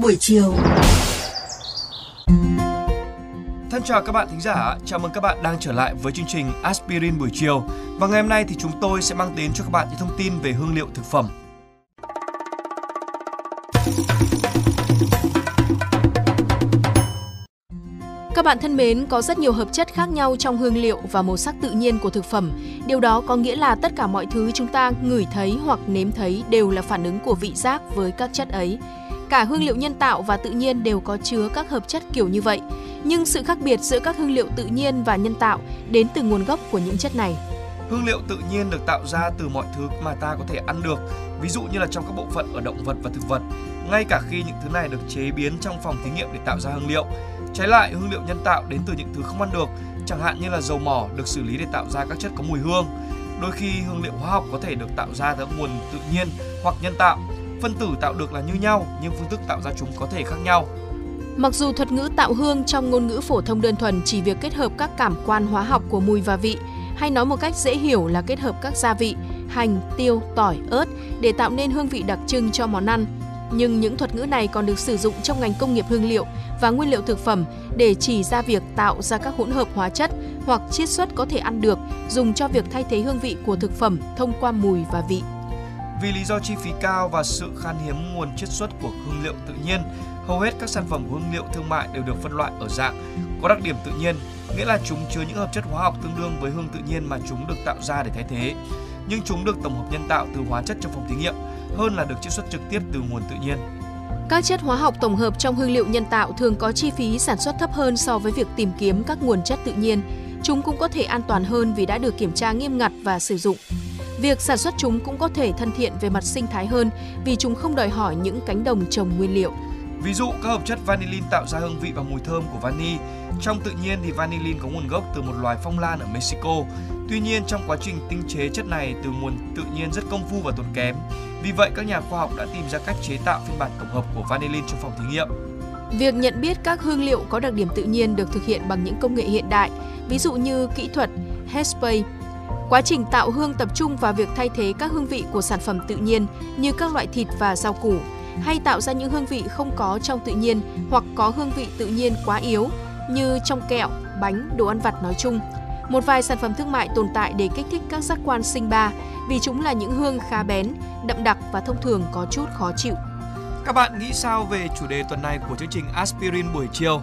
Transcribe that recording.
buổi chiều. Thân chào các bạn thính giả, chào mừng các bạn đang trở lại với chương trình Aspirin buổi chiều. Và ngày hôm nay thì chúng tôi sẽ mang đến cho các bạn những thông tin về hương liệu thực phẩm. Các bạn thân mến, có rất nhiều hợp chất khác nhau trong hương liệu và màu sắc tự nhiên của thực phẩm. Điều đó có nghĩa là tất cả mọi thứ chúng ta ngửi thấy hoặc nếm thấy đều là phản ứng của vị giác với các chất ấy. Cả hương liệu nhân tạo và tự nhiên đều có chứa các hợp chất kiểu như vậy, nhưng sự khác biệt giữa các hương liệu tự nhiên và nhân tạo đến từ nguồn gốc của những chất này. Hương liệu tự nhiên được tạo ra từ mọi thứ mà ta có thể ăn được, ví dụ như là trong các bộ phận ở động vật và thực vật, ngay cả khi những thứ này được chế biến trong phòng thí nghiệm để tạo ra hương liệu. Trái lại, hương liệu nhân tạo đến từ những thứ không ăn được, chẳng hạn như là dầu mỏ được xử lý để tạo ra các chất có mùi hương. Đôi khi hương liệu hóa học có thể được tạo ra từ nguồn tự nhiên hoặc nhân tạo. Phân tử tạo được là như nhau nhưng phương thức tạo ra chúng có thể khác nhau. Mặc dù thuật ngữ tạo hương trong ngôn ngữ phổ thông đơn thuần chỉ việc kết hợp các cảm quan hóa học của mùi và vị, hay nói một cách dễ hiểu là kết hợp các gia vị, hành, tiêu, tỏi, ớt để tạo nên hương vị đặc trưng cho món ăn. Nhưng những thuật ngữ này còn được sử dụng trong ngành công nghiệp hương liệu và nguyên liệu thực phẩm để chỉ ra việc tạo ra các hỗn hợp hóa chất hoặc chiết xuất có thể ăn được dùng cho việc thay thế hương vị của thực phẩm thông qua mùi và vị. Vì lý do chi phí cao và sự khan hiếm nguồn chiết xuất của hương liệu tự nhiên, hầu hết các sản phẩm hương liệu thương mại đều được phân loại ở dạng có đặc điểm tự nhiên, nghĩa là chúng chứa những hợp chất hóa học tương đương với hương tự nhiên mà chúng được tạo ra để thay thế. Nhưng chúng được tổng hợp nhân tạo từ hóa chất trong phòng thí nghiệm hơn là được chiết xuất trực tiếp từ nguồn tự nhiên. Các chất hóa học tổng hợp trong hương liệu nhân tạo thường có chi phí sản xuất thấp hơn so với việc tìm kiếm các nguồn chất tự nhiên. Chúng cũng có thể an toàn hơn vì đã được kiểm tra nghiêm ngặt và sử dụng. Việc sản xuất chúng cũng có thể thân thiện về mặt sinh thái hơn vì chúng không đòi hỏi những cánh đồng trồng nguyên liệu. Ví dụ các hợp chất vanillin tạo ra hương vị và mùi thơm của vani. Trong tự nhiên thì vanillin có nguồn gốc từ một loài phong lan ở Mexico. Tuy nhiên trong quá trình tinh chế chất này từ nguồn tự nhiên rất công phu và tốn kém. Vì vậy các nhà khoa học đã tìm ra cách chế tạo phiên bản tổng hợp của vanillin trong phòng thí nghiệm. Việc nhận biết các hương liệu có đặc điểm tự nhiên được thực hiện bằng những công nghệ hiện đại, ví dụ như kỹ thuật Headspace. Quá trình tạo hương tập trung vào việc thay thế các hương vị của sản phẩm tự nhiên như các loại thịt và rau củ, hay tạo ra những hương vị không có trong tự nhiên hoặc có hương vị tự nhiên quá yếu như trong kẹo, bánh, đồ ăn vặt nói chung. Một vài sản phẩm thương mại tồn tại để kích thích các giác quan sinh ba vì chúng là những hương khá bén, đậm đặc và thông thường có chút khó chịu. Các bạn nghĩ sao về chủ đề tuần này của chương trình Aspirin buổi chiều?